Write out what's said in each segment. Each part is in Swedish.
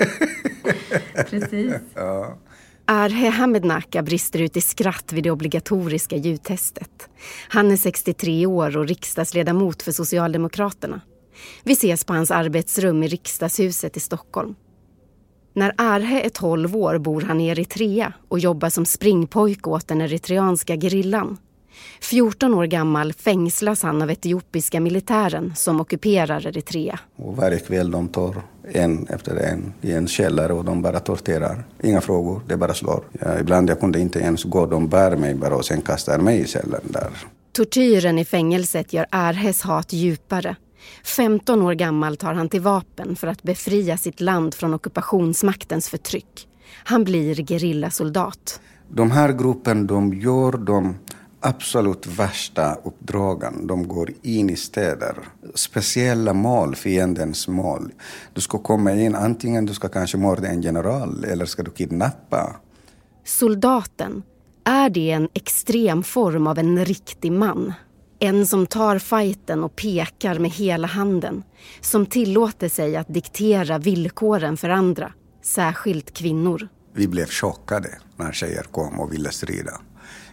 Precis. Ja. Arhe Hamednaka brister ut i skratt vid det obligatoriska ljudtestet. Han är 63 år och riksdagsledamot för Socialdemokraterna. Vi ses på hans arbetsrum i riksdagshuset i Stockholm. När Arhe är 12 år bor han i Eritrea och jobbar som springpojke åt den eritreanska gerillan. 14 år gammal fängslas han av etiopiska militären som ockuperar Eritrea. Och varje kväll de tar en efter en i en källare och de bara torterar. Inga frågor, det bara slår. Ja, ibland jag kunde inte ens gå, de bär mig bara och sen kastar mig i cellen där. Tortyren i fängelset gör Arhes hat djupare. 15 år gammal tar han till vapen för att befria sitt land från ockupationsmaktens förtryck. Han blir gerillasoldat. De här gruppen, de gör de absolut värsta uppdragen. De går in i städer. Speciella mål, fiendens mål. Du ska komma in, antingen du ska kanske mörda en general eller ska du kidnappa. Soldaten, är det en extrem form av en riktig man? En som tar fighten och pekar med hela handen. Som tillåter sig att diktera villkoren för andra, särskilt kvinnor. Vi blev chockade när tjejer kom och ville strida.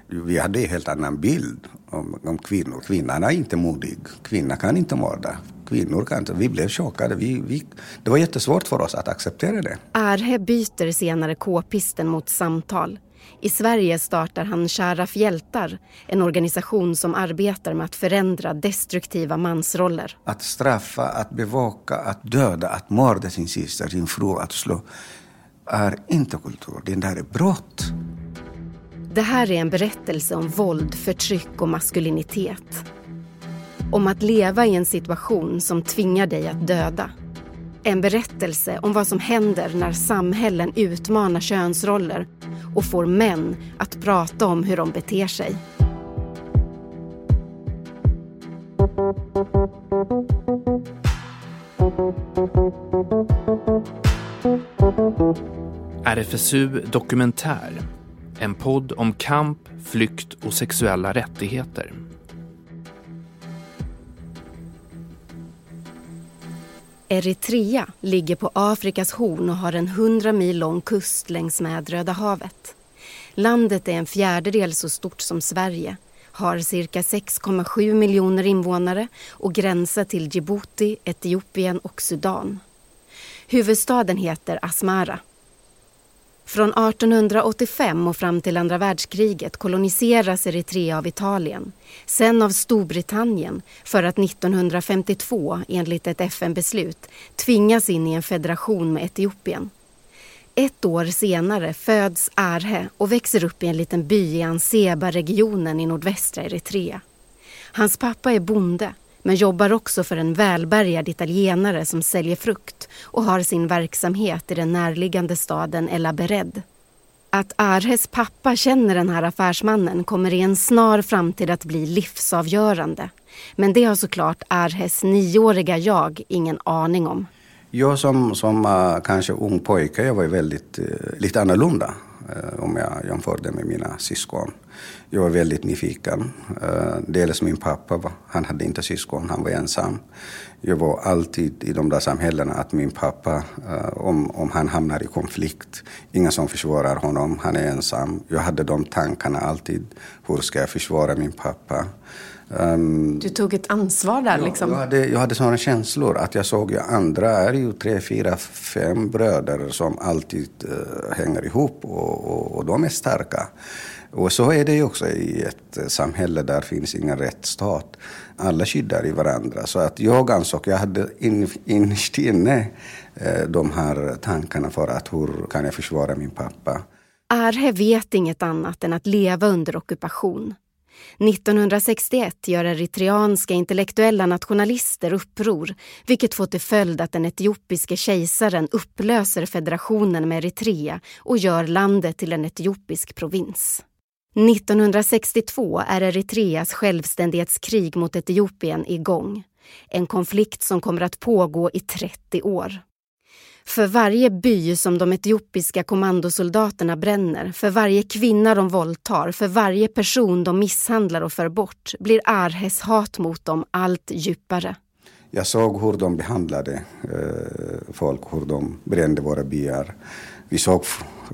Vi hade en helt annan bild om, om kvinnor. Kvinnan är inte modig. Kvinnan kan inte mörda. Kvinnor kan inte. Vi blev chockade. Vi, vi, det var jättesvårt för oss att acceptera det. Arhe byter senare k-pisten mot samtal. I Sverige startar han Sharaf hjältar, en organisation som arbetar med att förändra destruktiva mansroller. Att straffa, att bevaka, att döda, att mörda sin syster, sin fru, att slå är inte kultur. Det där är brott. Det här är en berättelse om våld, förtryck och maskulinitet. Om att leva i en situation som tvingar dig att döda. En berättelse om vad som händer när samhällen utmanar könsroller och får män att prata om hur de beter sig. RFSU Dokumentär. En podd om kamp, flykt och sexuella rättigheter. Eritrea ligger på Afrikas horn och har en 100 mil lång kust längs med Röda havet. Landet är en fjärdedel så stort som Sverige, har cirka 6,7 miljoner invånare och gränsar till Djibouti, Etiopien och Sudan. Huvudstaden heter Asmara. Från 1885 och fram till andra världskriget koloniseras Eritrea av Italien, sen av Storbritannien för att 1952, enligt ett FN-beslut, tvingas in i en federation med Etiopien. Ett år senare föds Arhe och växer upp i en liten by i Anseba-regionen i nordvästra Eritrea. Hans pappa är bonde men jobbar också för en välbärgad italienare som säljer frukt och har sin verksamhet i den närliggande staden El Abered. Att Arhes pappa känner den här affärsmannen kommer i en snar framtid att bli livsavgörande. Men det har såklart Arhes nioåriga jag ingen aning om. Jag som, som uh, kanske ung pojke, jag var väldigt uh, lite annorlunda uh, om jag jämförde med mina syskon. Jag var väldigt nyfiken. Uh, dels min pappa, han hade inte syskon, han var ensam. Jag var alltid i de där samhällena att min pappa, om, om han hamnar i konflikt, ingen som försvarar honom, han är ensam. Jag hade de tankarna alltid, hur ska jag försvara min pappa? Um, du tog ett ansvar där ja, liksom? Jag hade, jag hade sådana känslor att jag såg ju andra är ju tre, fyra, fem bröder som alltid uh, hänger ihop och, och, och, de är starka. Och så är det ju också i ett eh, samhälle där finns ingen rättsstat. Alla skyddar i varandra. Så att jag ansåg, jag hade in, innerst inne eh, de här tankarna för att hur kan jag försvara min pappa. Arhe vet inget annat än att leva under ockupation. 1961 gör eritreanska intellektuella nationalister uppror vilket får till följd att den etiopiske kejsaren upplöser federationen med Eritrea och gör landet till en etiopisk provins. 1962 är Eritreas självständighetskrig mot Etiopien igång. En konflikt som kommer att pågå i 30 år. För varje by som de etiopiska kommandosoldaterna bränner, för varje kvinna de våldtar, för varje person de misshandlar och för bort blir Arhes hat mot dem allt djupare. Jag såg hur de behandlade eh, folk, hur de brände våra byar. Vi såg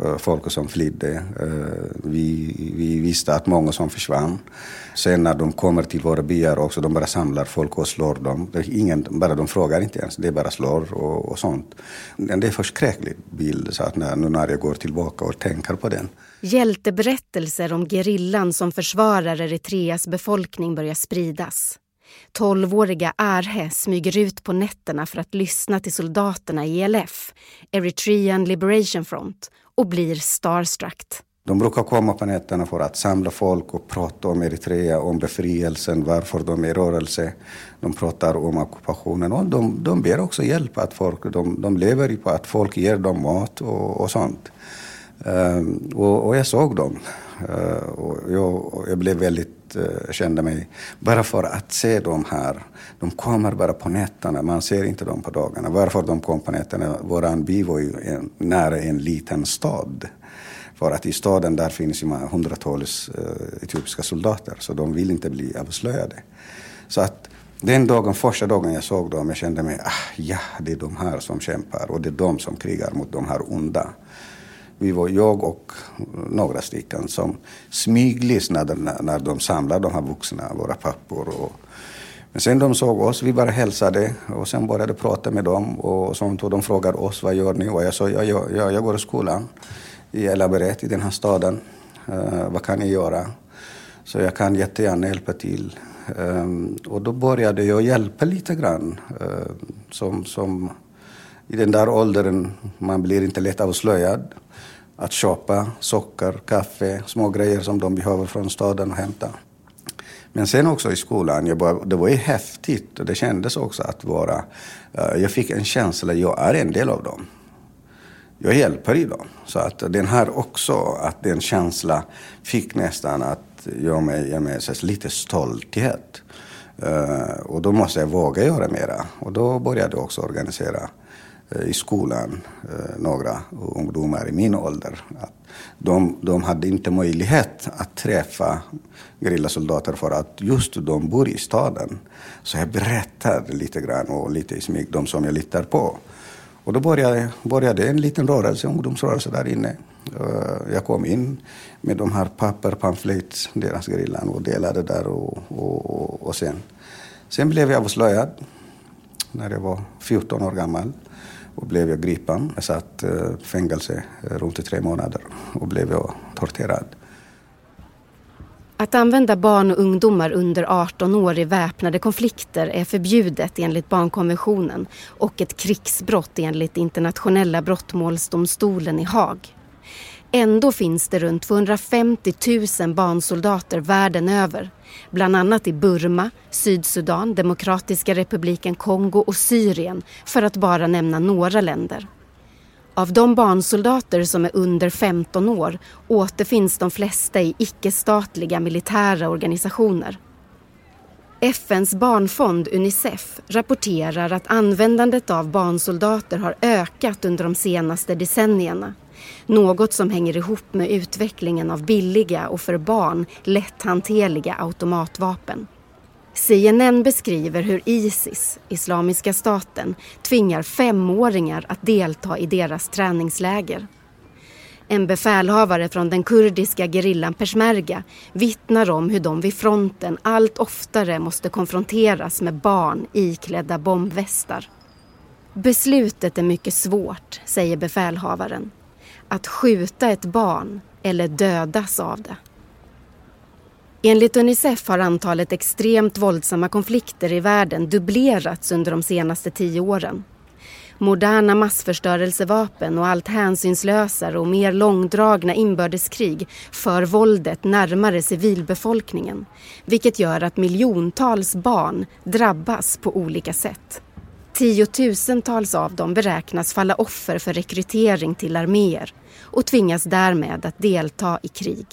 eh, folk som flydde. Eh, vi, vi visste att många som försvann. Sen när de kommer till våra byar också, de bara samlar folk och slår dem. Ingen, bara de frågar inte ens, det är bara slår och, och sånt. Det är en förskräcklig bild, så att när, nu när jag går tillbaka och tänker på den. Hjälteberättelser om gerillan som försvarar Eritreas befolkning börjar spridas. Tolvåriga Arhe smyger ut på nätterna för att lyssna till soldaterna i ELF, Eritrean Liberation Front, och blir starstruck. De brukar komma på nätterna för att samla folk och prata om Eritrea, om befrielsen, varför de är i rörelse. De pratar om ockupationen och de, de ber också hjälp. Att folk, de, de lever på att folk ger dem mat och, och sånt. Um, och, och, jag såg dem. Uh, och jag, och jag blev väldigt uh, kände mig, bara för att se dem här. De kommer bara på nätterna, man ser inte dem på dagarna. Varför de kom på nätterna? vår by var ju en, nära en liten stad. För att i staden där finns ju hundratals uh, etiopiska soldater, så de vill inte bli avslöjade. Så att den dagen, första dagen jag såg dem, jag kände mig, ah, ja, det är de här som kämpar och det är de som krigar mot de här onda. Vi var jag och några stycken som smyglyssnade när, när de samlade de här vuxna, våra pappor. Och, men sen de såg oss, vi bara hälsade och sen började prata med dem och sånt. De frågade oss, vad gör ni? Och jag sa, ja, ja, jag går i skolan i Elabaret i den här staden. Uh, vad kan ni göra? Så jag kan jättegärna hjälpa till. Um, och då började jag hjälpa lite grann. Uh, som, som I den där åldern, man blir inte lätt avslöjad att köpa socker, kaffe, små grejer som de behöver från staden och hämta. Men sen också i skolan, jag bara, det var ju häftigt och det kändes också att vara... Uh, jag fick en känsla, jag är en del av dem. Jag hjälper i dem. Så att den här också, att den känsla fick nästan att jag mig, jag med lite stolthet. Uh, och då måste jag våga göra mera. Och då började jag också organisera Eh, i skolan, eh, några ungdomar i min ålder. Att de, de hade inte möjlighet att träffa gerillasoldater för att just de bor i staden. Så jag berättade lite grann och lite i smyg, de som jag litar på. Och då började, började en liten rörelse, ungdomsrörelse där inne. Eh, jag kom in med de här papper, pamflets, deras gerillan och delade där och, och, och sen. Sen blev jag avslöjad när jag var 14 år gammal och blev jag gripen. Jag satt i fängelse eh, runt i tre månader och blev jag torterad. Att använda barn och ungdomar under 18 år i väpnade konflikter är förbjudet enligt barnkonventionen och ett krigsbrott enligt internationella brottmålsdomstolen i Haag. Ändå finns det runt 250 000 barnsoldater världen över. Bland annat i Burma, Sydsudan, Demokratiska republiken Kongo och Syrien för att bara nämna några länder. Av de barnsoldater som är under 15 år återfinns de flesta i icke-statliga militära organisationer. FNs barnfond Unicef rapporterar att användandet av barnsoldater har ökat under de senaste decennierna. Något som hänger ihop med utvecklingen av billiga och för barn lätthanterliga automatvapen. CNN beskriver hur Isis, Islamiska staten, tvingar femåringar att delta i deras träningsläger. En befälhavare från den kurdiska gerillan peshmerga vittnar om hur de vid fronten allt oftare måste konfronteras med barn iklädda bombvästar. Beslutet är mycket svårt, säger befälhavaren att skjuta ett barn eller dödas av det. Enligt Unicef har antalet extremt våldsamma konflikter i världen dubblerats under de senaste tio åren. Moderna massförstörelsevapen och allt hänsynslösare och mer långdragna inbördeskrig för våldet närmare civilbefolkningen vilket gör att miljontals barn drabbas på olika sätt. Tiotusentals av dem beräknas falla offer för rekrytering till arméer och tvingas därmed att delta i krig.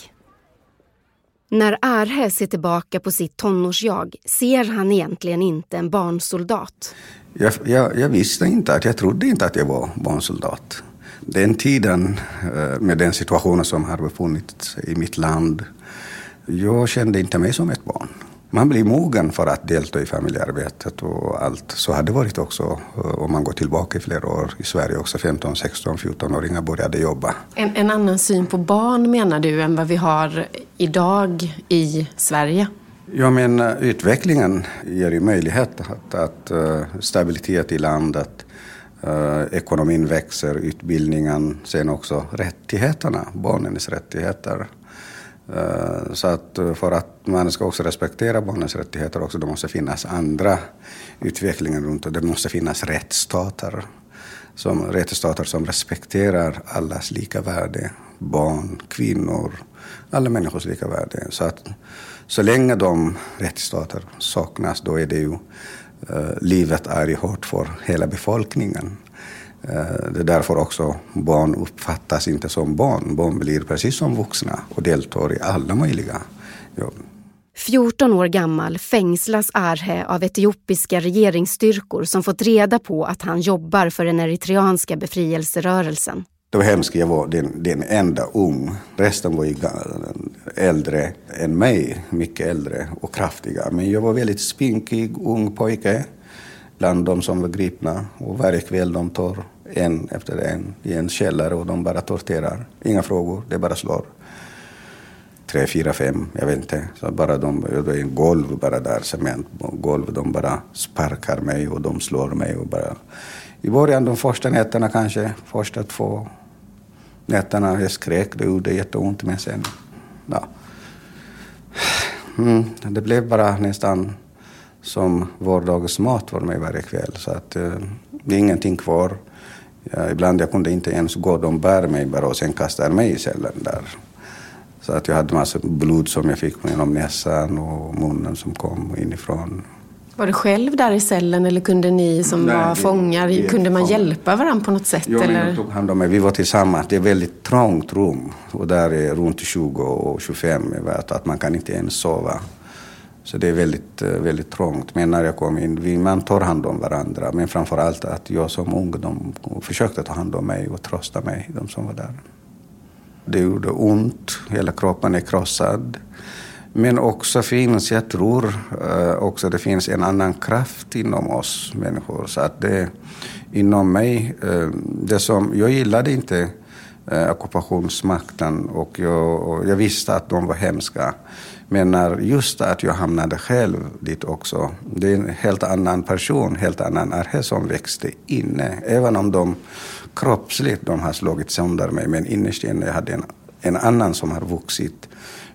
När Arhe ser tillbaka på sitt tonårsjag ser han egentligen inte en barnsoldat. Jag, jag, jag, visste inte, att jag trodde inte att jag var barnsoldat. Den tiden, eh, med den situationen som har befunnits i mitt land, jag kände inte mig som ett barn man blir mogen för att delta i familjearbetet och allt. Så har det varit också eh, om man går tillbaka i flera år i Sverige också. 15, 16, 14-åringar började jobba. En, en annan syn på barn menar du än vad vi har idag i Sverige? Ja, men eh, utvecklingen ger ju möjlighet att, att uh, stabilitet i landet, ekonomin växer, utbildningen, sen också rättigheterna, barnens rättigheter. Eh, så att eh, för att man ska också respektera barnens rättigheter också, det måste finnas andra utvecklingar runt och det måste finnas rättsstater. Som, rättsstater som respekterar allas lika värde, barn, kvinnor, alla människors lika värde. Så att så länge de rättsstater saknas, då är det ju eh, livet är ju hårt för hela befolkningen. Eh, det är därför också barn uppfattas inte som barn. Barn blir precis som vuxna och deltar i alla möjliga jobb. 14 år gammal fängslas Arhe av etiopiska regeringsstyrkor som fått reda på att han jobbar för den eritreanska befrielserörelsen. Det var hemskt, jag var den, den enda ung. Resten var ju äldre än mig, mycket äldre och kraftiga. Men jag var väldigt spinkig, ung pojke bland de som var gripna. Och varje kväll de tar en efter en i en källare och de bara torterar. Inga frågor, det bara slår. Tre, fyra, fem, jag vet inte. Så bara de, det är en golv bara där, cementgolv. De bara sparkar mig och de slår mig. Och bara. I början, de första nätterna kanske, första två nätterna, jag skrek, det gjorde jätteont. Men sen, ja. Mm, det blev bara nästan som vardagsmat för mig varje kväll. Så att eh, det är ingenting kvar. Ja, ibland jag kunde inte ens gå, de bär mig bara och sen kastar mig i cellen där. Så att jag hade massa blod som jag fick genom näsan och munnen som kom inifrån. Var du själv där i cellen eller kunde ni som Nej, var fångar, kunde man hjälpa varandra på något sätt? Ja, eller? tog hand om mig. Vi var tillsammans. Det är ett väldigt trångt rum och där är runt 20 och 25. Jag vet att man kan inte ens sova. Så det är väldigt, eh, väldigt trångt. Men när jag kom in, vi, man tar hand om varandra. Men framför allt att jag som ung, de försökte ta hand om mig och trösta mig, de som var där. Det gjorde ont, hela kroppen är krossad. Men också finns, jag tror eh, också det finns en annan kraft inom oss människor. Så att det inom mig, eh, det som, jag gillade inte eh, ockupationsmakten och jag, och jag visste att de var hemska. Men när just att jag hamnade själv dit också, det är en helt annan person, helt annan Arhe som växte inne. Även om de kroppsligt de har slagit sönder mig, men innerst inne jag hade en, en annan som har vuxit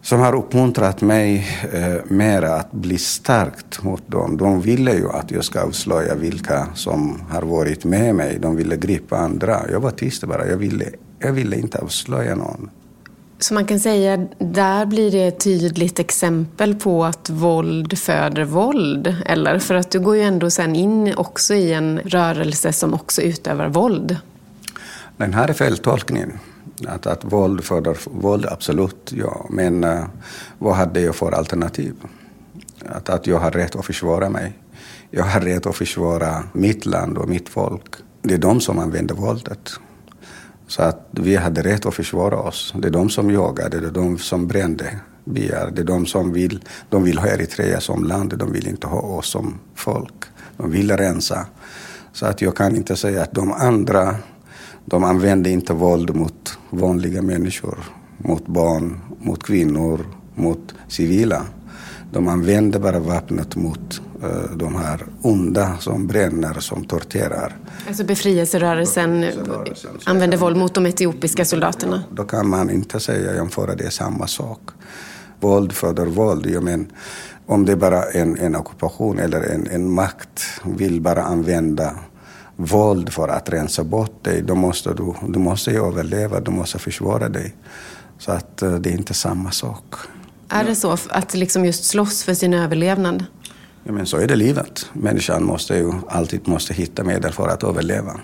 som har uppmuntrat mig eh, mera att bli starkt mot dem. De ville ju att jag ska avslöja vilka som har varit med mig. De ville gripa andra. Jag var tyst bara. Jag ville, jag ville inte avslöja någon. Så man kan säga, där blir det ett tydligt exempel på att våld föder våld, eller? För att du går ju ändå sen in också i en rörelse som också utövar våld. Den här är feltolkningen. Att, att våld föder våld, absolut, ja. Men uh, vad hade jag för alternativ? Att, att jag har rätt att försvara mig. Jag har rätt att försvara mitt land och mitt folk. Det är de som använder våldet. Så att vi hade rätt att försvara oss. Det är de som jagade, det är de som brände byar. Det är de som vill, de vill ha Eritrea som land, de vill inte ha oss som folk. De vill rensa. Så att jag kan inte säga att de andra, de använde inte våld mot vanliga människor, mot barn, mot kvinnor, mot civila. De använde bara vapnet mot uh, de här onda som bränner, som torterar. Alltså befrielserörelsen, befrielserörelsen använde våld mot de etiopiska soldaterna? Då kan man inte säga jämföra, det är samma sak. Våld föder våld. Jag men, om det är bara en, en ockupation eller en, en makt vill bara använda våld för att rensa bort dig, då måste du, du måste överleva, du måste försvara dig. Så att uh, det är inte samma sak. Är det så att liksom just slåss för sin överlevnad? Ja, men så är det livet. Människan måste ju alltid måste hitta medel för att överleva.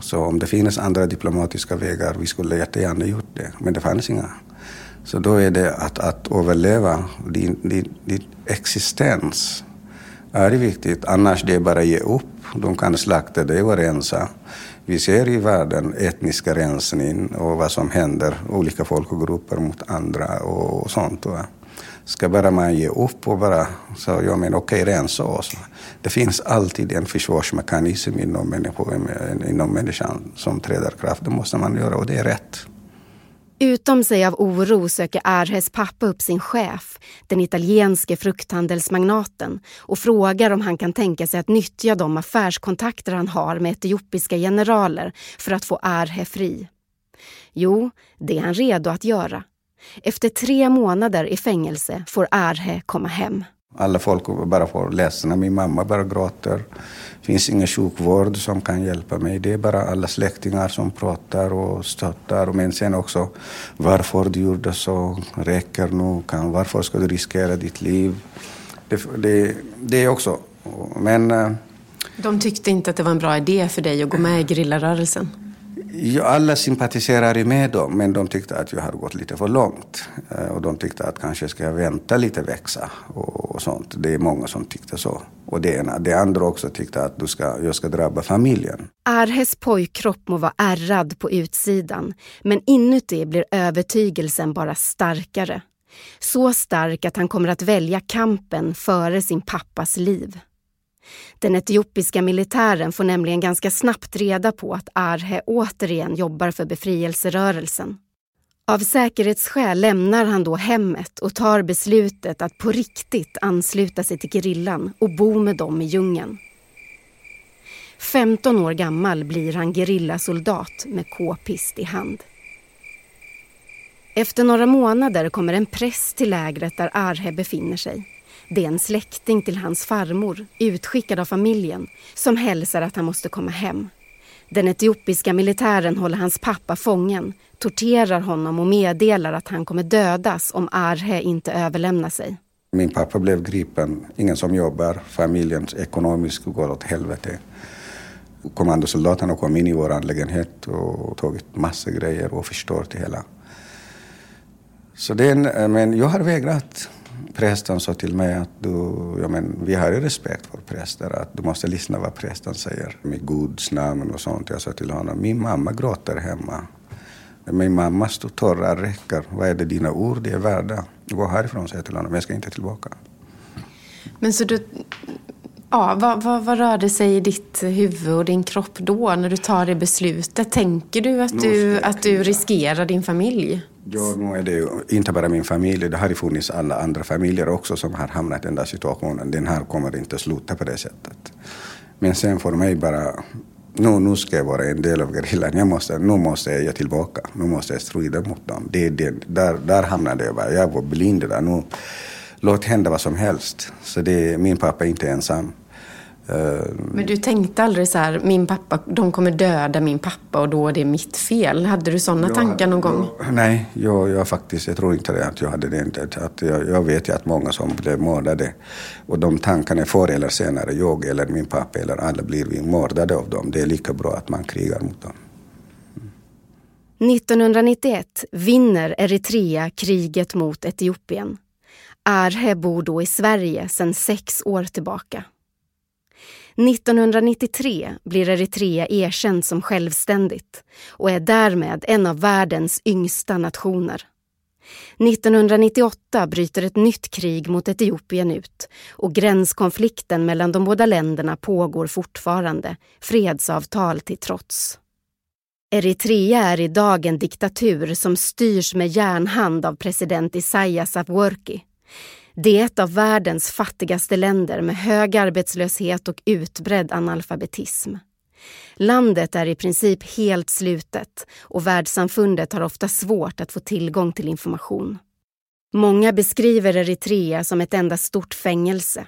Så om det finns andra diplomatiska vägar, vi skulle jättegärna gjort det. Men det fanns inga. Så då är det att, att överleva, din, din, din existens är viktigt. Annars det är bara att ge upp. De kan slakta dig och rensa. Vi ser i världen etniska rensning och vad som händer, olika folkgrupper mot andra och sånt. Va? Ska bara man ge upp och bara säga, ja men okej, rensa oss. Det finns alltid en försvarsmekanism inom, människor, inom människan som träder kraft. Det måste man göra och det är rätt. Utom sig av oro söker Arhes pappa upp sin chef, den italienske frukthandelsmagnaten och frågar om han kan tänka sig att nyttja de affärskontakter han har med etiopiska generaler för att få Arhe fri. Jo, det är han redo att göra. Efter tre månader i fängelse får Arhe komma hem. Alla folk bara får ledsna. Min mamma bara gråter. Det finns ingen sjukvård som kan hjälpa mig. Det är bara alla släktingar som pratar och stöttar. Men sen också, varför du gjorde så? Räcker nu? Kan, varför ska du riskera ditt liv? Det, det, det är också. Men... Eh, De tyckte inte att det var en bra idé för dig att gå med i alla sympatiserade med dem, men de tyckte att jag hade gått lite för långt. Eh, och de tyckte att kanske ska jag vänta lite växa och, och sånt. Det är många som tyckte så. Och det ena. Det andra också tyckte att du ska, jag ska drabba familjen. Arhes pojkkropp må vara ärrad på utsidan, men inuti blir övertygelsen bara starkare. Så stark att han kommer att välja kampen före sin pappas liv. Den etiopiska militären får nämligen ganska snabbt reda på att Arhe återigen jobbar för befrielserörelsen. Av säkerhetsskäl lämnar han då hemmet och tar beslutet att på riktigt ansluta sig till gerillan och bo med dem i djungeln. 15 år gammal blir han gerillasoldat med k-pist i hand. Efter några månader kommer en press till lägret där Arhe befinner sig. Det är en släkting till hans farmor, utskickad av familjen, som hälsar att han måste komma hem. Den etiopiska militären håller hans pappa fången, torterar honom och meddelar att han kommer dödas om Arhe inte överlämnar sig. Min pappa blev gripen, ingen som jobbar, familjens ekonomiskt går åt helvete. Kommandosoldaterna kom in i vår lägenhet och tagit massa grejer och förstört det hela. Så det är, men jag har vägrat prästen sa till mig att du, ja, men, vi har ju respekt för präster, att du måste lyssna vad prästen säger med Guds namn och sånt. Jag sa till honom, min mamma gråter hemma. Min mammas tårar räcker. Vad är det dina ord är värda? Gå härifrån, sa jag till honom. Jag ska inte tillbaka. Men så du, ja, vad, vad, vad rörde sig i ditt huvud och din kropp då när du tar det beslutet? Tänker du att du, att du riskerar din familj? Ja, nu är det ju inte bara min familj. Det har ju funnits alla andra familjer också som har hamnat i den där situationen. Den här kommer inte sluta på det sättet. Men sen för mig bara, nu, nu ska jag vara en del av gerillan. Jag måste, nu måste jag ge tillbaka. Nu måste jag strida mot dem. Det, det, där, där hamnade jag bara. Jag var blind där. Nu, låt hända vad som helst. Så det, min pappa är inte ensam. Eh, Men du tänkte aldrig så här, min pappa, de kommer döda min pappa och då är det mitt fel? Hade du sådana jag, tankar någon gång? Jag, nej, jag, jag, faktiskt, jag tror inte det, att jag hade det. Att jag, jag vet ju att många som blev mördade och de tankarna förr eller senare, jag eller min pappa eller alla blir vi mördade av dem. Det är lika bra att man krigar mot dem. 1991 vinner Eritrea kriget mot Etiopien. Arhe bor då i Sverige sedan sex år tillbaka. 1993 blir Eritrea erkänt som självständigt och är därmed en av världens yngsta nationer. 1998 bryter ett nytt krig mot Etiopien ut och gränskonflikten mellan de båda länderna pågår fortfarande, fredsavtal till trots. Eritrea är idag en diktatur som styrs med järnhand av president Isaias Afwerki. Det är ett av världens fattigaste länder med hög arbetslöshet och utbredd analfabetism. Landet är i princip helt slutet och världssamfundet har ofta svårt att få tillgång till information. Många beskriver Eritrea som ett enda stort fängelse.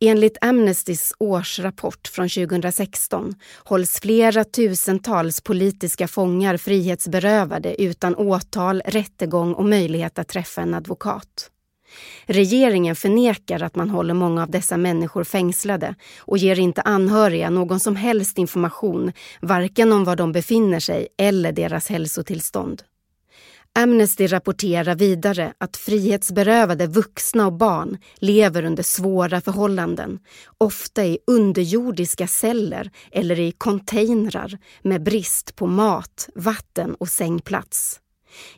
Enligt Amnestys årsrapport från 2016 hålls flera tusentals politiska fångar frihetsberövade utan åtal, rättegång och möjlighet att träffa en advokat. Regeringen förnekar att man håller många av dessa människor fängslade och ger inte anhöriga någon som helst information, varken om var de befinner sig eller deras hälsotillstånd. Amnesty rapporterar vidare att frihetsberövade vuxna och barn lever under svåra förhållanden, ofta i underjordiska celler eller i containrar med brist på mat, vatten och sängplats.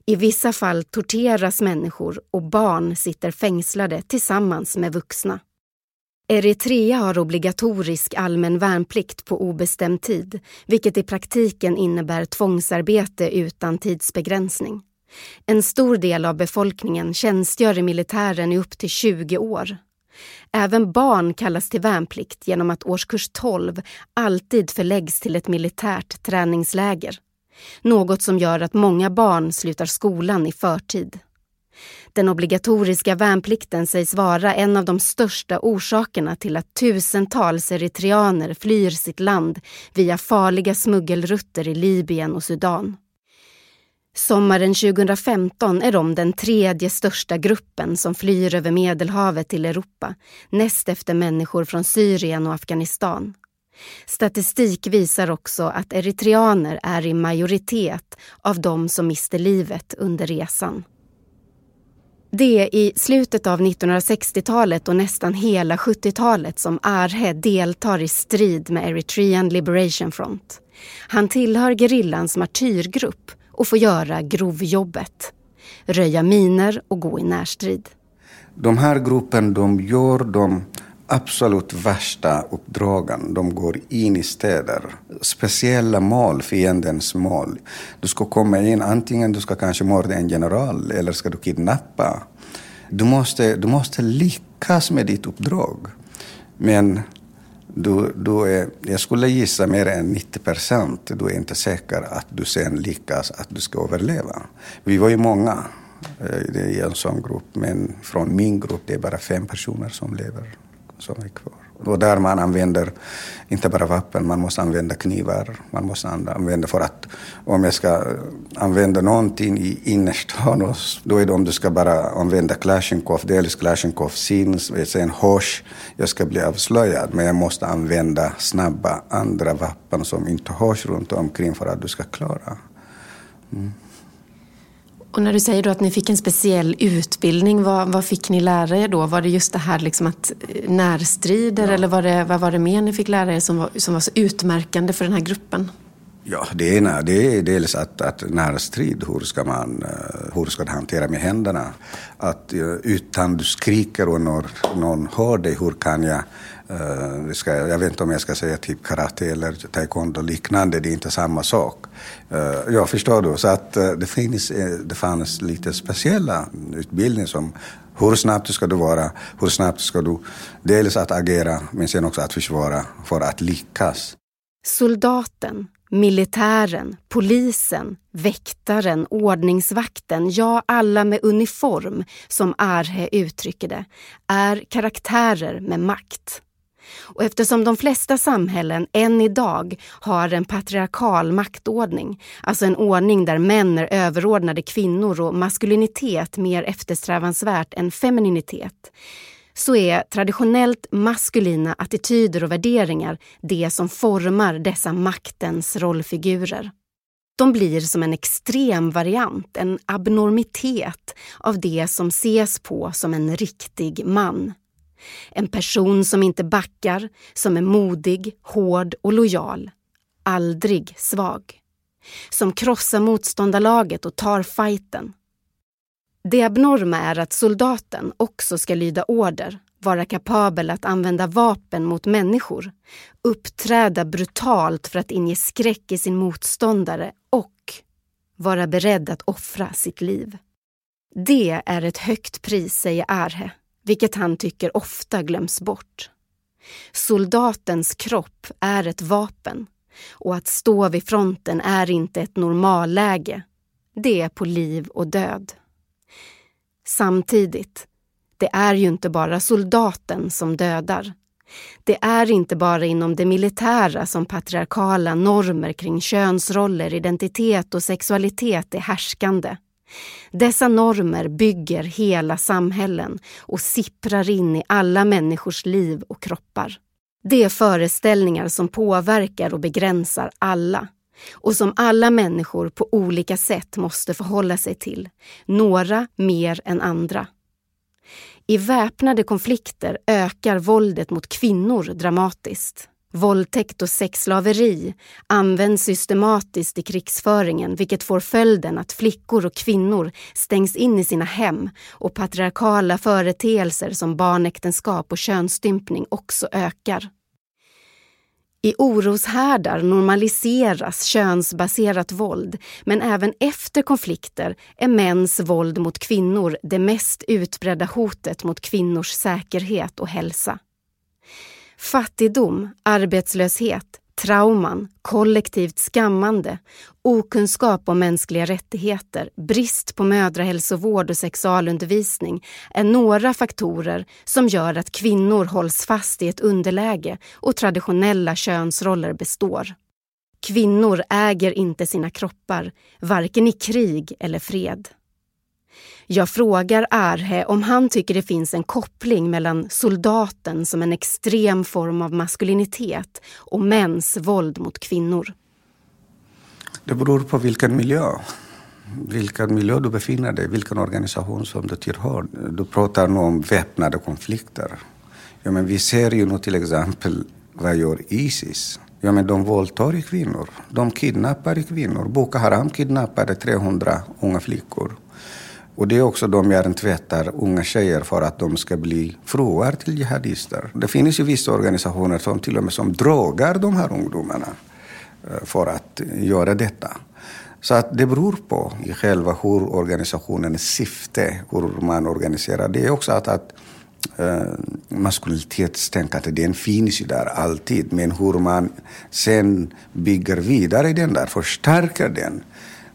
I vissa fall torteras människor och barn sitter fängslade tillsammans med vuxna. Eritrea har obligatorisk allmän värnplikt på obestämd tid, vilket i praktiken innebär tvångsarbete utan tidsbegränsning. En stor del av befolkningen tjänstgör i militären i upp till 20 år. Även barn kallas till värnplikt genom att årskurs 12 alltid förläggs till ett militärt träningsläger. Något som gör att många barn slutar skolan i förtid. Den obligatoriska värnplikten sägs vara en av de största orsakerna till att tusentals eritreaner flyr sitt land via farliga smuggelrutter i Libyen och Sudan. Sommaren 2015 är de den tredje största gruppen som flyr över Medelhavet till Europa, näst efter människor från Syrien och Afghanistan. Statistik visar också att eritreaner är i majoritet av de som mister livet under resan. Det är i slutet av 1960-talet och nästan hela 70-talet som Arhe deltar i strid med Eritrean Liberation Front. Han tillhör gerillans martyrgrupp och får göra grovjobbet. Röja miner och gå i närstrid. De här gruppen de gör de absolut värsta uppdragen. De går in i städer. Speciella mål, fiendens mål. Du ska komma in, antingen du ska kanske mörda en general eller ska du kidnappa. Du måste, du måste lyckas med ditt uppdrag. Men du, du är, jag skulle gissa mer än 90 procent, du är inte säker att du sen lyckas att du ska överleva. Vi var ju många eh, i en sån grupp, men från min grupp det är bara fem personer som lever som är kvar. Och där man använder inte bara vapen, man måste använda knivar. Man måste använda för att om jag ska eh, använda någonting i innerstan, då är det om du ska bara använda Klasjnikov, dels Klasjnikov syns, sen hörs, jag ska bli avslöjad. Men jag måste använda snabba andra vapen som inte hörs runt omkring för att du ska klara. Mm. Och när du säger då att ni fick en speciell utbildning, vad, vad fick ni lära er då? Var det just det här liksom att eh, närstrider ja. eller var det, vad var det mer ni fick lära er som var, som var så utmärkande för den här gruppen? Ja, det ena det är dels att, att närstrid, hur ska man eh, hur ska du hantera med händerna? Att eh, utan du skriker och någon, någon hör dig, hur kan jag Uh, ska, jag vet inte om jag ska säga typ karate eller taekwondo liknande, det är inte samma sak. Uh, jag förstår du. Så att uh, det, finns, det fanns lite speciella utbildningar som hur snabbt ska du vara, hur snabbt ska du dels att agera men sen också att försvara för att lyckas. Soldaten, militären, polisen, väktaren, ordningsvakten, ja alla med uniform, som Arhe uttrycker det, är karaktärer med makt. Och eftersom de flesta samhällen än idag har en patriarkal maktordning, alltså en ordning där män är överordnade kvinnor och maskulinitet mer eftersträvansvärt än femininitet, så är traditionellt maskulina attityder och värderingar det som formar dessa maktens rollfigurer. De blir som en extrem variant, en abnormitet av det som ses på som en riktig man. En person som inte backar, som är modig, hård och lojal. Aldrig svag. Som krossar motståndarlaget och tar fighten. Det abnorma är att soldaten också ska lyda order, vara kapabel att använda vapen mot människor, uppträda brutalt för att inge skräck i sin motståndare och vara beredd att offra sitt liv. Det är ett högt pris, säger Arhe vilket han tycker ofta glöms bort. Soldatens kropp är ett vapen och att stå vid fronten är inte ett normalläge. Det är på liv och död. Samtidigt, det är ju inte bara soldaten som dödar. Det är inte bara inom det militära som patriarkala normer kring könsroller, identitet och sexualitet är härskande. Dessa normer bygger hela samhällen och sipprar in i alla människors liv och kroppar. Det är föreställningar som påverkar och begränsar alla och som alla människor på olika sätt måste förhålla sig till, några mer än andra. I väpnade konflikter ökar våldet mot kvinnor dramatiskt. Våldtäkt och sexslaveri används systematiskt i krigsföringen vilket får följden att flickor och kvinnor stängs in i sina hem och patriarkala företeelser som barnäktenskap och könsstympning också ökar. I oroshärdar normaliseras könsbaserat våld men även efter konflikter är mäns våld mot kvinnor det mest utbredda hotet mot kvinnors säkerhet och hälsa. Fattigdom, arbetslöshet, trauman, kollektivt skammande, okunskap om mänskliga rättigheter, brist på mödrahälsovård och sexualundervisning är några faktorer som gör att kvinnor hålls fast i ett underläge och traditionella könsroller består. Kvinnor äger inte sina kroppar, varken i krig eller fred. Jag frågar Arhe om han tycker det finns en koppling mellan soldaten som en extrem form av maskulinitet och mäns våld mot kvinnor. Det beror på vilken miljö. Vilken miljö du befinner dig i, vilken organisation som du tillhör. Du pratar nu om väpnade konflikter. Ja, men vi ser ju nu till exempel vad gör Isis? Ja, men de våldtar kvinnor. De kidnappar kvinnor. Boko Haram kidnappade 300 unga flickor. Och det är också de hjärntvättar unga tjejer för att de ska bli fruar till jihadister. Det finns ju vissa organisationer som till och med som drogar de här ungdomarna eh, för att göra detta. Så att det beror på i själva hur organisationens syfte, hur man organiserar. Det är också att, att eh, maskulinitetstänkandet, den finns ju där alltid. Men hur man sen bygger vidare den där, förstärker den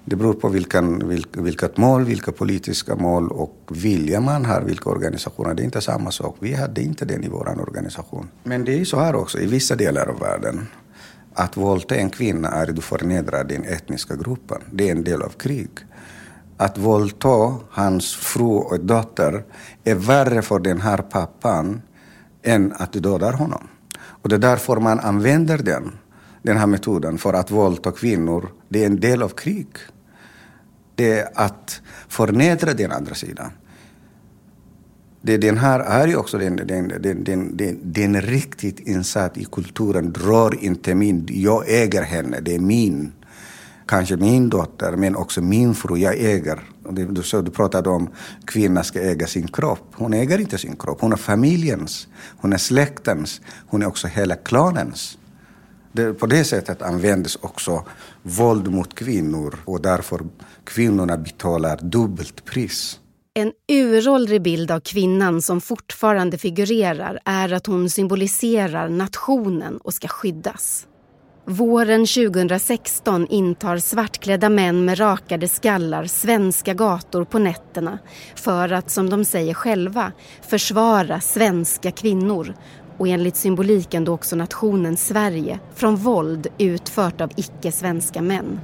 det beror på vilken, vilket mål, vilka politiska mål och vilja man har, vilka organisationer. Det är inte samma sak. Vi hade inte den i vår organisation. Men det är så här också i vissa delar av världen. Att våldta en kvinna är att du förnedrar den etniska gruppen. Det är en del av krig. Att våldta hans fru och dotter är värre för den här pappan än att du dödar honom. Och det är därför man använder den, den här metoden för att våldta kvinnor. Det är en del av krig det är att förnedra den andra sidan. Det, den här är ju också den, den, den, den, den, den riktigt insatt i kulturen. Drar inte min, jag äger henne, det är min. Kanske min dotter, men också min fru, jag äger. Du, så du pratade om att kvinnan ska äga sin kropp. Hon äger inte sin kropp, hon är familjens, hon är släktens, hon är också hela klanens. Det, på det sättet användes också våld mot kvinnor och därför kvinnorna betalar dubbelt pris. En uråldrig bild av kvinnan som fortfarande figurerar är att hon symboliserar nationen och ska skyddas. Våren 2016 intar svartklädda män med rakade skallar svenska gator på nätterna för att, som de säger själva, försvara svenska kvinnor och enligt symboliken då också nationen Sverige från våld utfört av icke-svenska män.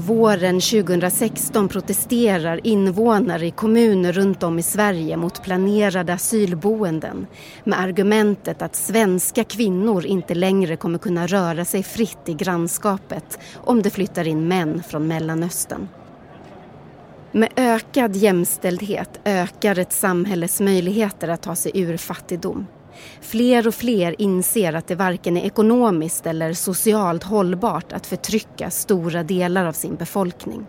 Våren 2016 protesterar invånare i kommuner runt om i Sverige mot planerade asylboenden med argumentet att svenska kvinnor inte längre kommer kunna röra sig fritt i grannskapet om det flyttar in män från Mellanöstern. Med ökad jämställdhet ökar ett samhälles möjligheter att ta sig ur fattigdom. Fler och fler inser att det varken är ekonomiskt eller socialt hållbart att förtrycka stora delar av sin befolkning.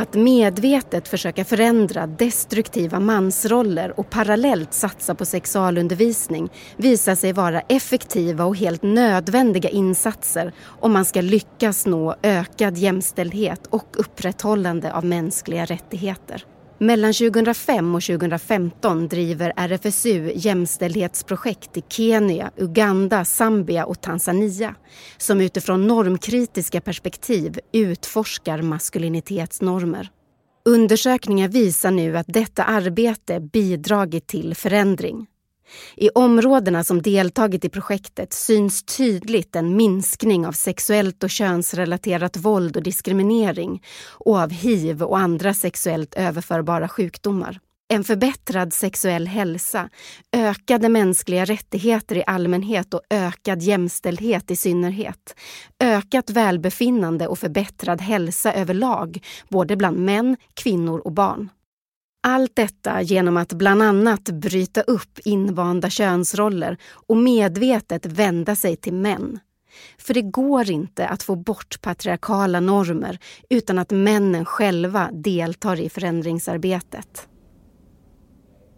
Att medvetet försöka förändra destruktiva mansroller och parallellt satsa på sexualundervisning visar sig vara effektiva och helt nödvändiga insatser om man ska lyckas nå ökad jämställdhet och upprätthållande av mänskliga rättigheter. Mellan 2005 och 2015 driver RFSU jämställdhetsprojekt i Kenya, Uganda, Zambia och Tanzania som utifrån normkritiska perspektiv utforskar maskulinitetsnormer. Undersökningar visar nu att detta arbete bidragit till förändring. I områdena som deltagit i projektet syns tydligt en minskning av sexuellt och könsrelaterat våld och diskriminering och av hiv och andra sexuellt överförbara sjukdomar. En förbättrad sexuell hälsa, ökade mänskliga rättigheter i allmänhet och ökad jämställdhet i synnerhet. Ökat välbefinnande och förbättrad hälsa överlag, både bland män, kvinnor och barn. Allt detta genom att bland annat bryta upp invanda könsroller och medvetet vända sig till män. För det går inte att få bort patriarkala normer utan att männen själva deltar i förändringsarbetet.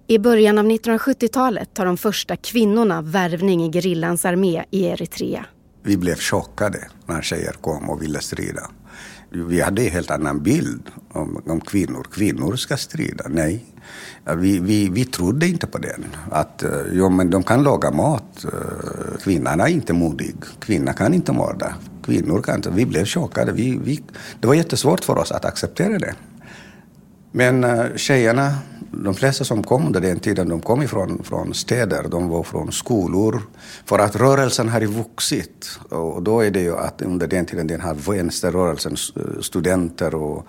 I början av 1970-talet tar de första kvinnorna värvning i gerillans armé i Eritrea. Vi blev chockade när tjejer kom och ville strida. Vi hade en helt annan bild om, om kvinnor. Kvinnor ska strida. Nej, vi, vi, vi trodde inte på den. Att eh, jo, men de kan laga mat. Eh, kvinnan är inte modig. Kvinnan kan inte mörda. Kvinnor kan inte. Vi blev chockade. Vi, vi, det var jättesvårt för oss att acceptera det. Men eh, tjejerna de flesta som kom under den tiden, de kom ifrån från städer, de var från skolor. För att rörelsen har vuxit. Och då är det ju att under den tiden, den här vänsterrörelsen, eh, studenter och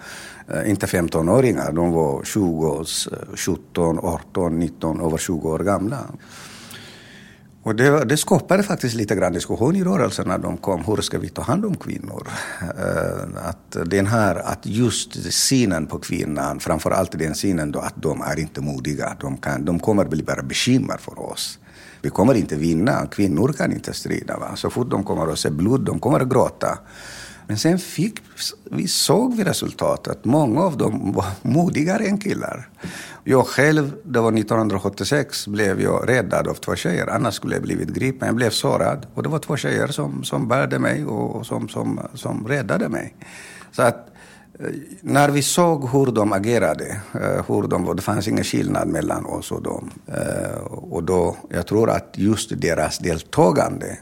eh, inte 15-åringar, de var 20, 17, 18, 19, över 20 år gamla. Och det, det skapade faktiskt lite grann diskussion i rörelsen när de kom. Hur ska vi ta hand om kvinnor? Eh, att den här, att just synen på kvinnan, framför allt den synen då att de är inte modiga. De, kan, de kommer bli bara bekymmer för oss. Vi kommer inte vinna. Kvinnor kan inte strida. Va? Så fort de kommer att se blod, de kommer att gråta. Men sen fick, vi såg vi resultatet. Många av dem var modigare än killar. Jag själv, det var 1976, blev jag räddad av två tjejer. Annars skulle jag blivit gripen. Jag blev sårad. Och det var två tjejer som, som bärde mig och som, som, som räddade mig. Så att eh, när vi såg hur de agerade, eh, hur de, det fanns ingen skillnad mellan oss och dem. Eh, och då, jag tror att just deras deltagande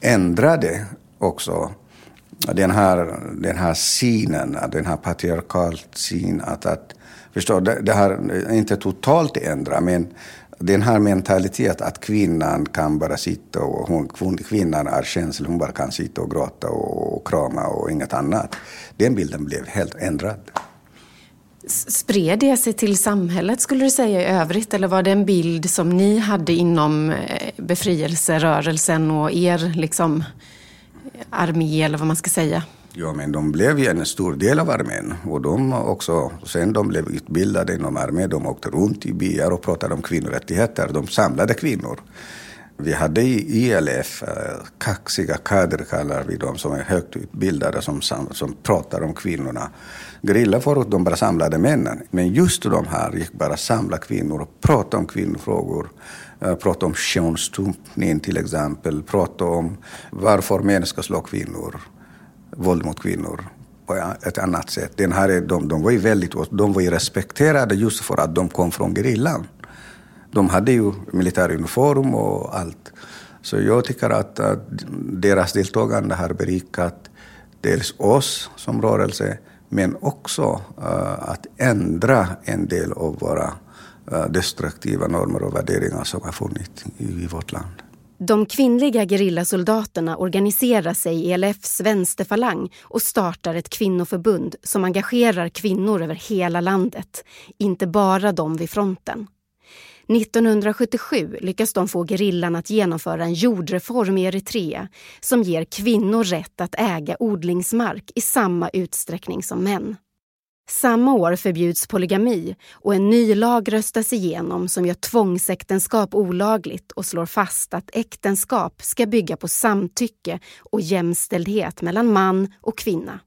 ändrade också den här, den här synen, den här patriarkalt syn att, att förstå, det, det har inte totalt ändra, men den här mentaliteten att kvinnan kan bara sitta och hon, kvinnan är känslig, hon bara kan sitta och gråta och, och krama och inget annat. Den bilden blev helt ändrad. Spred det sig till samhället skulle du säga i övrigt eller var det en bild som ni hade inom eh, befrielserörelsen och er liksom armé eller vad man ska säga? Ja, men de blev ju en stor del av armén. Och de också, sen de blev utbildade inom armén, de åkte runt i byar och pratade om kvinnorättigheter. De samlade kvinnor. Vi hade i ILF, eh, kaxiga kader kallar vi dem, som är högt utbildade, som, som pratar om kvinnorna. Grilla förut, de bara samlade männen. Men just de här gick bara samla kvinnor och prata om kvinnofrågor. Eh, prata om könsstympning till exempel, prata om varför män ska slå kvinnor, våld mot kvinnor på ett annat sätt. Den här, de, de, var ju väldigt, de var ju respekterade just för att de kom från gerillan. De hade ju militäruniform och allt. Så jag tycker att, att deras deltagande har berikat dels oss som rörelse, men också uh, att ändra en del av våra uh, destruktiva normer och värderingar som har funnits i, i vårt land. De kvinnliga gerillasoldaterna organiserar sig i ELFs vänsterfalang och startar ett kvinnoförbund som engagerar kvinnor över hela landet, inte bara de vid fronten. 1977 lyckas de få gerillan att genomföra en jordreform i Eritrea som ger kvinnor rätt att äga odlingsmark i samma utsträckning som män. Samma år förbjuds polygami och en ny lag röstas igenom som gör tvångsäktenskap olagligt och slår fast att äktenskap ska bygga på samtycke och jämställdhet mellan man och kvinna.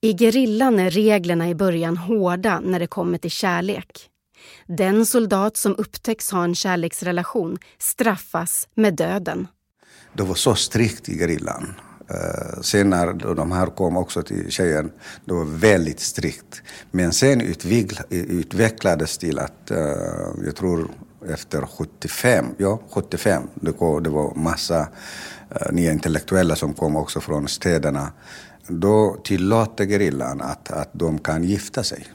I gerillan är reglerna i början hårda när det kommer till kärlek. Den soldat som upptäcks ha en kärleksrelation straffas med döden. Det var så strikt i gerillan. Eh, sen när de här kom också till tjejen, det var väldigt strikt. Men sen utvecklades utvecklades till att, eh, jag tror efter 75, ja 75, det, var det var massa eh, nya intellektuella som kom också från städerna. Då tillåter gerillan att, att de kan gifta sig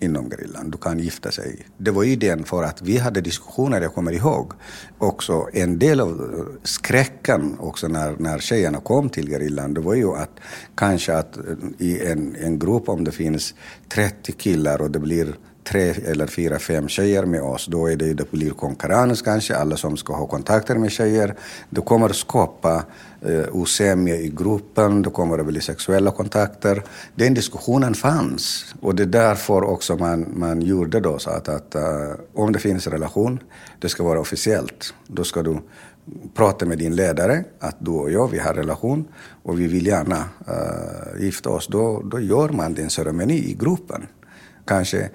inom gerillan. Du kan gifta sig. Det var idén för att vi hade diskussioner, jag kommer ihåg, också en del av skräcken också när, när tjejerna kom till gerillan, det var ju att kanske att i en, en grupp om det finns 30 killar och det blir tre eller fyra, fem tjejer med oss, då är det, det blir konkurrens kanske, alla som ska ha kontakter med tjejer. Det kommer att skapa eh, osämja i gruppen, det kommer att bli sexuella kontakter. Den diskussionen fanns och det är därför också man, man gjorde då så att, att uh, om det finns relation, det ska vara officiellt. Då ska du prata med din ledare att du och jag, vi har relation och vi vill gärna uh, gifta oss. Då, då gör man den ceremoni i gruppen kanske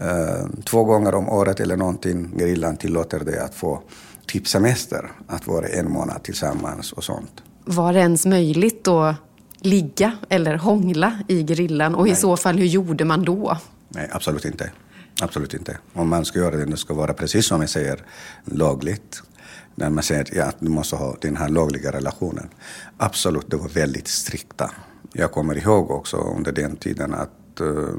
eh, två gånger om året eller någonting, gerillan tillåter det att få typ semester, att vara en månad tillsammans och sånt. Var det ens möjligt att ligga eller hångla i gerillan och Nej. i så fall hur gjorde man då? Nej, absolut inte. Absolut inte. Om man ska göra det, det ska vara precis som jag säger, lagligt. När man säger att du måste ha den här lagliga relationen. Absolut, det var väldigt strikta. Jag kommer ihåg också under den tiden att Eh,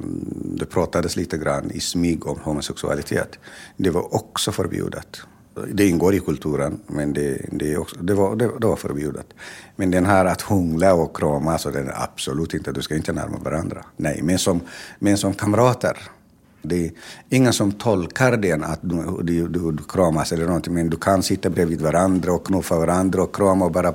det pratades lite grann i smyg om homosexualitet. Det var också förbjudet. Det ingår i kulturen, men det, det, också, det, var, det, det var förbjudet. Men den här att hångla och kramas, så alltså, den är absolut inte, du ska inte närma varandra. Nej, men som, men som kamrater. Det är ingen som tolkar den att du, du, du, du kramas eller någonting, men du kan sitta bredvid varandra och knuffa varandra och krama och bara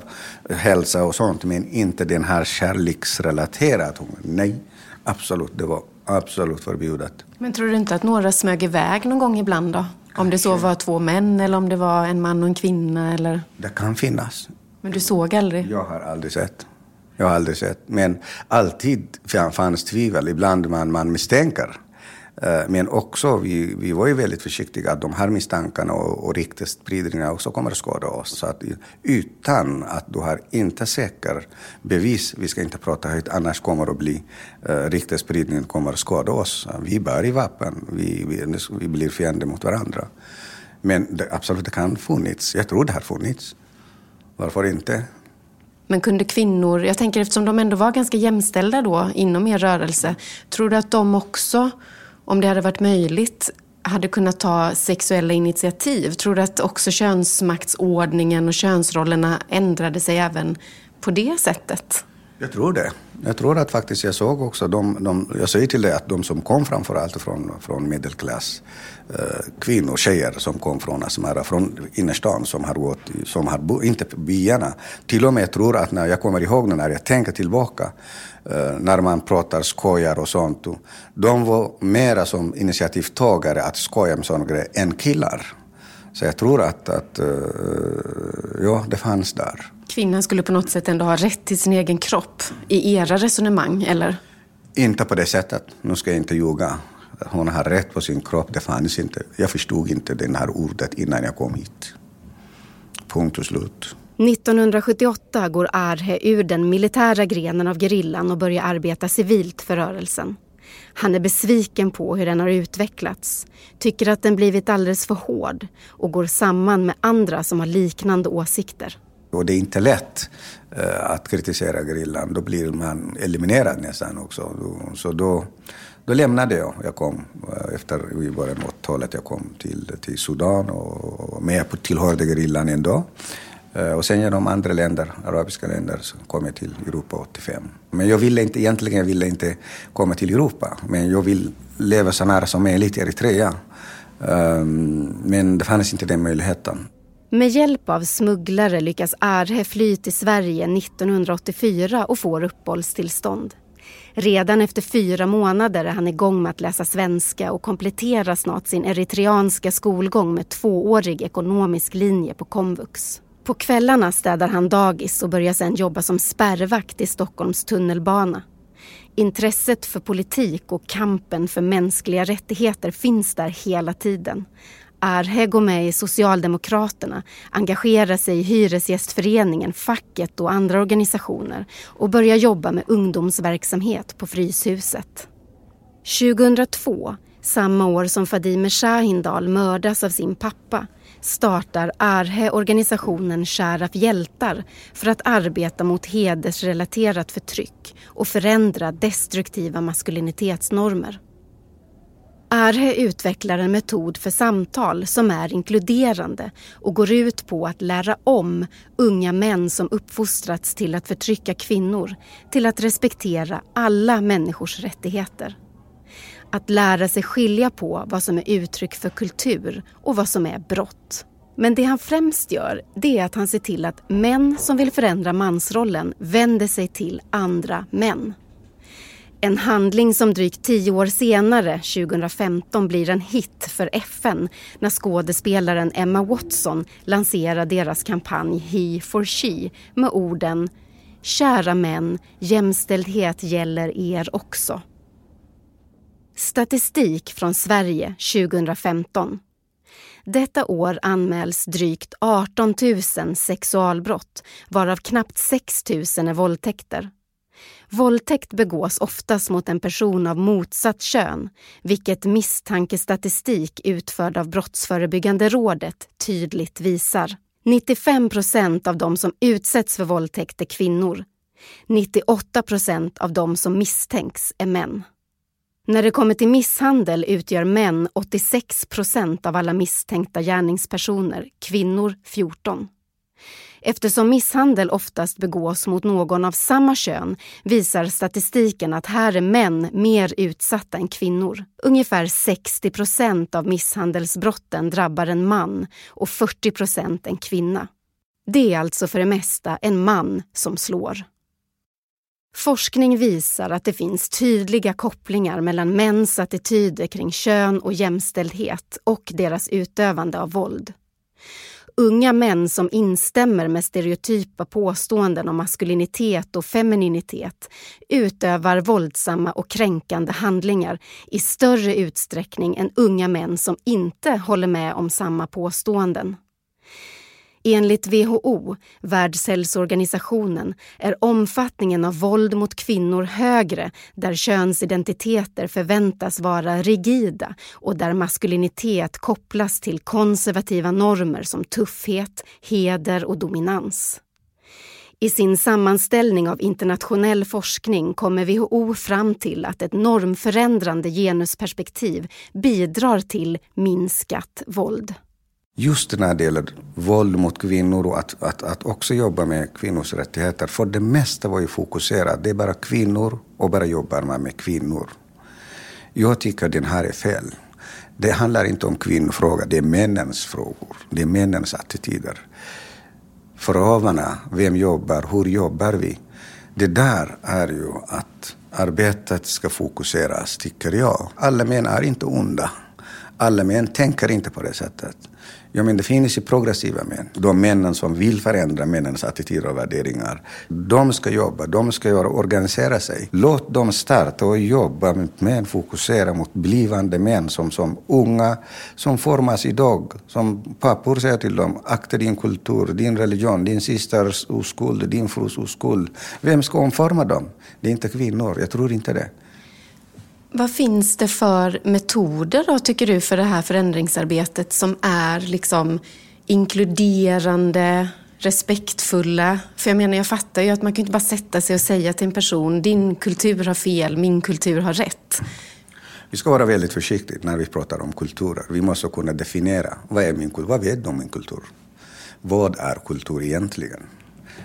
hälsa och sånt, men inte den här kärleksrelaterade. Nej. Absolut, det var absolut förbjudet. Men tror du inte att några smög iväg någon gång ibland då? Om det så var två män eller om det var en man och en kvinna eller? Det kan finnas. Men du såg aldrig? Jag har aldrig sett. Jag har aldrig sett. Men alltid fanns tvivel. Ibland man, man misstänker. Eh, men också, vi, vi var ju väldigt försiktiga att de här misstankarna och, och ryktesspridningarna också kommer att skada oss. Så att utan att du har inte säker bevis, vi ska inte prata högt, annars kommer det att bli, eh, uh, ryktesspridningen kommer att skada oss. Vi bär i vapen, vi, vi, vi blir fiender mot varandra. Men det, absolut, det kan ha funnits. Jag tror det har funnits. Varför inte? Men kunde kvinnor, jag tänker eftersom de ändå var ganska jämställda då inom er rörelse, tror du att de också om det hade varit möjligt, hade kunnat ta sexuella initiativ? Tror du att också könsmaktsordningen och könsrollerna ändrade sig även på det sättet? Jag tror det. Jag tror att faktiskt jag såg också de, de jag säger till dig att de som kom framförallt från, från medelklass, eh, kvinnor, tjejer som kom från Asmara, från innerstan som har gått, som har bo, inte byarna. Till och med jag tror att när jag kommer ihåg när jag tänker tillbaka, eh, när man pratar skojar och sånt, de var mera som initiativtagare att skoja med sådana grejer än killar. Så jag tror att, att eh, ja, det fanns där. Kvinnan skulle på något sätt ändå ha rätt till sin egen kropp i era resonemang, eller? Inte på det sättet. Nu ska jag inte ljuga. Hon har rätt på sin kropp, det fanns inte. Jag förstod inte det här ordet innan jag kom hit. Punkt och slut. 1978 går Arhe ur den militära grenen av gerillan och börjar arbeta civilt för rörelsen. Han är besviken på hur den har utvecklats, tycker att den blivit alldeles för hård och går samman med andra som har liknande åsikter. Och det är inte lätt eh, att kritisera gerillan, då blir man eliminerad nästan också. Så då, då lämnade jag. Jag kom eh, efter i början av 80-talet, jag kom till, till Sudan och, men jag tillhörde gerillan ändå. Eh, och sen genom andra länder, arabiska länder, så kom jag till Europa 85. Men jag ville inte, egentligen ville inte komma till Europa, men jag vill leva så nära som möjligt i Eritrea. Ehm, men det fanns inte den möjligheten. Med hjälp av smugglare lyckas Arhe fly till Sverige 1984 och får uppehållstillstånd. Redan efter fyra månader är han igång med att läsa svenska och kompletterar snart sin eritreanska skolgång med tvåårig ekonomisk linje på komvux. På kvällarna städar han dagis och börjar sedan jobba som spärrvakt i Stockholms tunnelbana. Intresset för politik och kampen för mänskliga rättigheter finns där hela tiden. Arhe går med i Socialdemokraterna, engagerar sig i Hyresgästföreningen, facket och andra organisationer och börjar jobba med ungdomsverksamhet på Fryshuset. 2002, samma år som Fadime Shahindal mördas av sin pappa, startar Arhe organisationen Sharaf hjältar för att arbeta mot hedersrelaterat förtryck och förändra destruktiva maskulinitetsnormer. Arhe utvecklar en metod för samtal som är inkluderande och går ut på att lära om unga män som uppfostrats till att förtrycka kvinnor till att respektera alla människors rättigheter. Att lära sig skilja på vad som är uttryck för kultur och vad som är brott. Men det han främst gör det är att han ser till att män som vill förändra mansrollen vänder sig till andra män. En handling som drygt tio år senare, 2015, blir en hit för FN när skådespelaren Emma Watson lanserar deras kampanj He for She med orden Kära män, jämställdhet gäller er också. Statistik från Sverige 2015. Detta år anmäls drygt 18 000 sexualbrott varav knappt 6 000 är våldtäkter. Våldtäkt begås oftast mot en person av motsatt kön vilket misstankestatistik utförd av Brottsförebyggande rådet tydligt visar. 95 procent av de som utsätts för våldtäkt är kvinnor. 98 procent av de som misstänks är män. När det kommer till misshandel utgör män 86 procent av alla misstänkta gärningspersoner, kvinnor 14. Eftersom misshandel oftast begås mot någon av samma kön visar statistiken att här är män mer utsatta än kvinnor. Ungefär 60 procent av misshandelsbrotten drabbar en man och 40 procent en kvinna. Det är alltså för det mesta en man som slår. Forskning visar att det finns tydliga kopplingar mellan mäns attityder kring kön och jämställdhet och deras utövande av våld. Unga män som instämmer med stereotypa påståenden om maskulinitet och femininitet utövar våldsamma och kränkande handlingar i större utsträckning än unga män som inte håller med om samma påståenden. Enligt WHO, Världshälsoorganisationen, är omfattningen av våld mot kvinnor högre där könsidentiteter förväntas vara rigida och där maskulinitet kopplas till konservativa normer som tuffhet, heder och dominans. I sin sammanställning av internationell forskning kommer WHO fram till att ett normförändrande genusperspektiv bidrar till minskat våld just när det gäller våld mot kvinnor och att, att, att också jobba med kvinnors rättigheter. För det mesta var ju fokuserat, det är bara kvinnor och bara jobbar man med kvinnor. Jag tycker den här är fel. Det handlar inte om kvinnofråga, det är männens frågor. Det är männens attityder. Förövarna, vem jobbar, hur jobbar vi? Det där är ju att arbetet ska fokuseras, tycker jag. Alla män är inte onda. Alla män tänker inte på det sättet. Ja, men det finns ju progressiva män. De männen som vill förändra männens attityder och värderingar. De ska jobba, de ska göra, organisera sig. Låt dem starta och jobba med män, fokusera mot blivande män som, som unga, som formas idag. Som pappor säger till dem, akta din kultur, din religion, din systers oskuld, din frus oskuld. Vem ska omforma dem? Det är inte kvinnor, jag tror inte det. Vad finns det för metoder då, tycker du, för det här förändringsarbetet som är liksom inkluderande, respektfulla? För jag menar, jag fattar ju att man kan inte bara sätta sig och säga till en person, din kultur har fel, min kultur har rätt. Vi ska vara väldigt försiktiga när vi pratar om kulturer. Vi måste kunna definiera, vad är min kultur? Vad vet de om min kultur? Vad är kultur egentligen?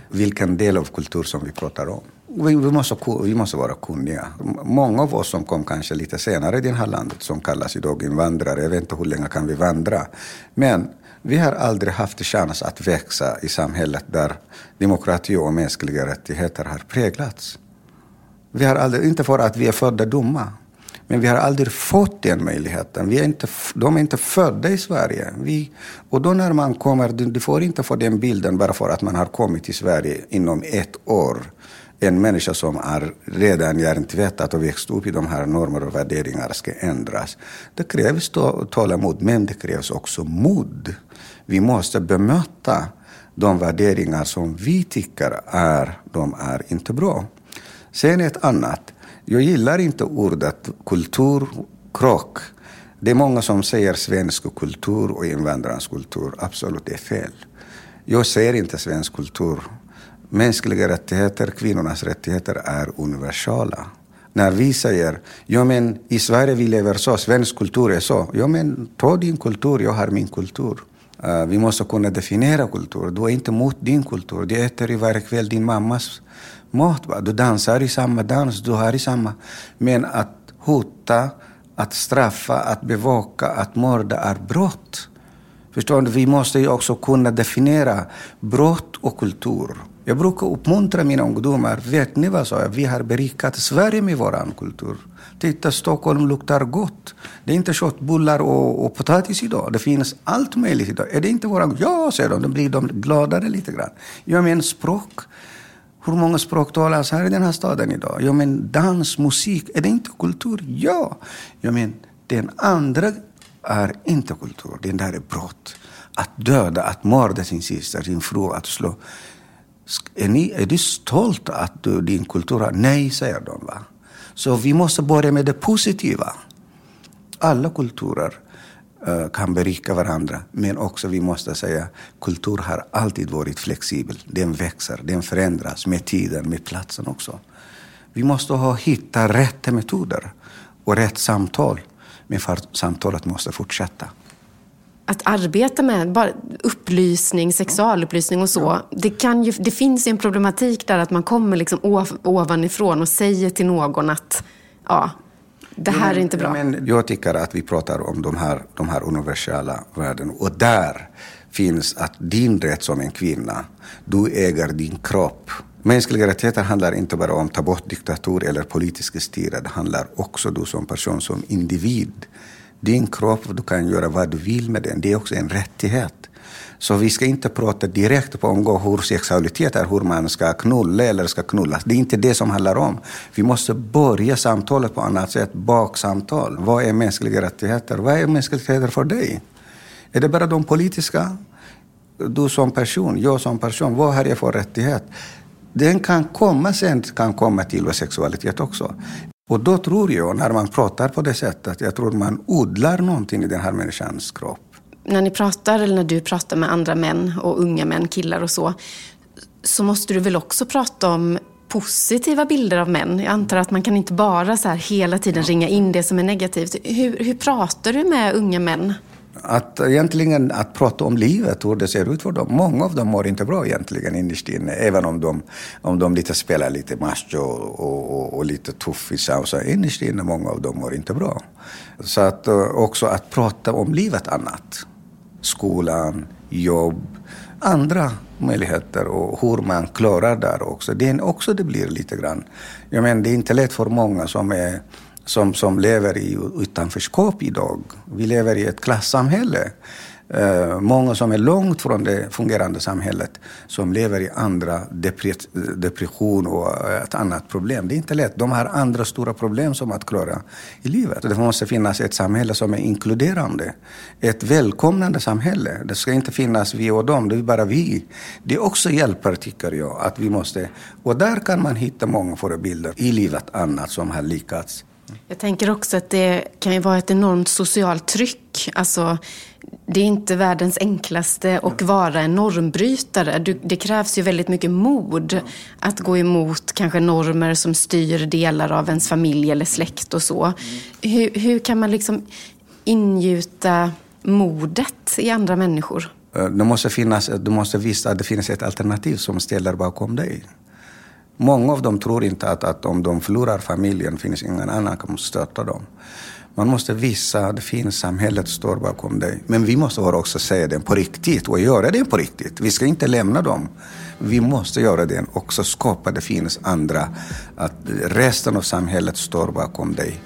Vilken del av kultur som vi pratar om? Vi, vi, måste, vi måste vara kunniga. Många av oss som kom kanske lite senare i det här landet, som kallas idag invandrare, jag vet inte hur länge kan vi vandra. Men vi har aldrig haft chans att växa i samhället där demokrati och mänskliga rättigheter har präglats. Vi har aldrig, inte för att vi är födda dumma, men vi har aldrig fått den möjligheten. Vi är inte, de är inte födda i Sverige. Vi, och då när man kommer, du, du får inte få den bilden bara för att man har kommit till Sverige inom ett år en människa som är redan hjärntvättad och växt upp i de här normer och värderingar ska ändras. Det krävs tålamod, men det krävs också mod. Vi måste bemöta de värderingar som vi tycker är, de är inte bra. Sen ett annat. Jag gillar inte ordet kulturkrock. Det är många som säger svensk kultur och invandrarnas kultur. Absolut, det är fel. Jag ser inte svensk kultur mänskliga rättigheter, kvinnornas rättigheter är universala. När vi säger ja men i Sverige vi lever så, svensk kultur är så. Ja men ta din kultur, jag har min kultur. Uh, vi måste kunna definiera kultur. Du är inte mot din kultur. Du äter i varje kväll din mammas mat. Du dansar i samma dans, du har i samma. Men att hota att straffa, att bevaka, att mörda är brott. Förstår du? Vi måste ju också kunna definiera brott och kultur. Jag brukar uppmuntra mina ungdomar. Vet ni vad, sa Vi har berikat Sverige med vår kultur. Titta, Stockholm luktar gott. Det är inte köttbullar och, och potatis idag. Det finns allt möjligt idag. Är det inte våran... Ja, säger de. Då blir de gladare lite grann. Jag menar språk. Hur många språk talas här i den här staden idag? Jag menar dans, musik. Är det inte kultur? Ja. Jag menar, den andra är inte kultur. Den där är brott. Att döda, att mörda sin syster, sin fru, att slå. Är, ni, är du stolt att du, din kultur har... Nej, säger de. Va? Så vi måste börja med det positiva. Alla kulturer uh, kan berika varandra, men också vi måste säga kultur har alltid varit flexibel. Den växer, den förändras med tiden, med platsen också. Vi måste ha, hitta rätt metoder och rätt samtal. Men samtalet måste fortsätta att arbeta med bara upplysning, sexualupplysning och så. Ja. Det, kan ju, det finns ju en problematik där att man kommer liksom ovanifrån och säger till någon att ja, det här men, är inte bra. Men jag tycker att vi pratar om de här, de här universella värdena och där finns att din rätt som en kvinna, du äger din kropp. Mänskliga rättigheter handlar inte bara om att ta bort diktatur eller politisk styre, det handlar också du som person, som individ din kropp, du kan göra vad du vill med den. Det är också en rättighet. Så vi ska inte prata direkt på omgå hur sexualitet är, hur man ska knulla eller ska knullas. Det är inte det som handlar om. Vi måste börja samtalet på annat sätt, baksamtal. Vad är mänskliga rättigheter? Vad är mänskliga rättigheter för dig? Är det bara de politiska? Du som person, jag som person, vad har jag för rättighet? Den kan komma sen, kan komma till sexualitet också. Och då tror jag, när man pratar på det sättet, jag tror man odlar någonting i den här människans kropp. När ni pratar, eller när du pratar med andra män och unga män, killar och så, så måste du väl också prata om positiva bilder av män? Jag antar att man kan inte bara så här hela tiden ringa in det som är negativt. Hur, hur pratar du med unga män? Att egentligen att prata om livet, hur det ser ut för dem. Många av dem mår inte bra egentligen innerst inne, även om de, om de lite spelar lite macho och, och, och lite tuffisar. Så innerst inne, många av dem mår inte bra. Så att eh, också att prata om livet annat. Skolan, jobb, andra möjligheter och hur man klarar där också. Det är också det blir lite grann. Jag menar, det är inte lätt för många som är som, som lever i utanförskap idag. Vi lever i ett klassamhälle. Eh, många som är långt från det fungerande samhället som lever i andra depression och eh, ett annat problem. Det är inte lätt. De har andra stora problem som att klara i livet. Det måste finnas ett samhälle som är inkluderande. Ett välkomnande samhälle. Det ska inte finnas vi och dem, det är bara vi. Det också hjälper, tycker jag, att vi måste... Och där kan man hitta många förebilder i livet annat som har lyckats jag tänker också att det kan ju vara ett enormt socialt tryck. Alltså, det är inte världens enklaste att vara en normbrytare. Det krävs ju väldigt mycket mod att gå emot kanske normer som styr delar av ens familj eller släkt och så. Hur, hur kan man liksom ingjuta modet i andra människor? Eh, det måste finnas, du måste visa att det finns ett alternativ som ställer bakom dig. Många av dem tror inte att, att om de förlorar familjen finns ingen annan som stötta dem. Man måste visa att det finns samhället står bakom dig. Men vi måste också säga det på riktigt och göra det på riktigt. Vi ska inte lämna dem. Vi måste göra det och också skapa att det finns andra. Att resten av samhället står bakom dig.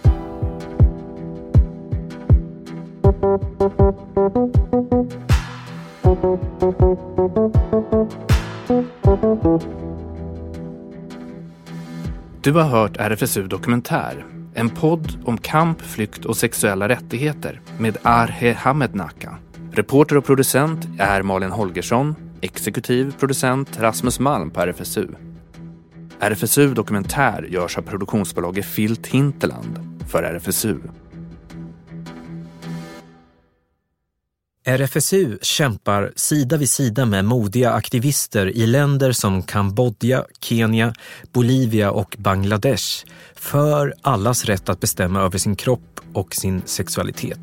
Du har hört RFSU Dokumentär, en podd om kamp, flykt och sexuella rättigheter med Arhe Hamednaka. Reporter och producent är Malin Holgersson, exekutiv producent Rasmus Malm på RFSU. RFSU Dokumentär görs av produktionsbolaget Filt Hinterland för RFSU. RFSU kämpar sida vid sida med modiga aktivister i länder som Kambodja, Kenya, Bolivia och Bangladesh för allas rätt att bestämma över sin kropp och sin sexualitet.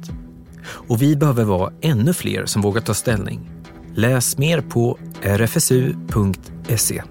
Och vi behöver vara ännu fler som vågar ta ställning. Läs mer på rfsu.se.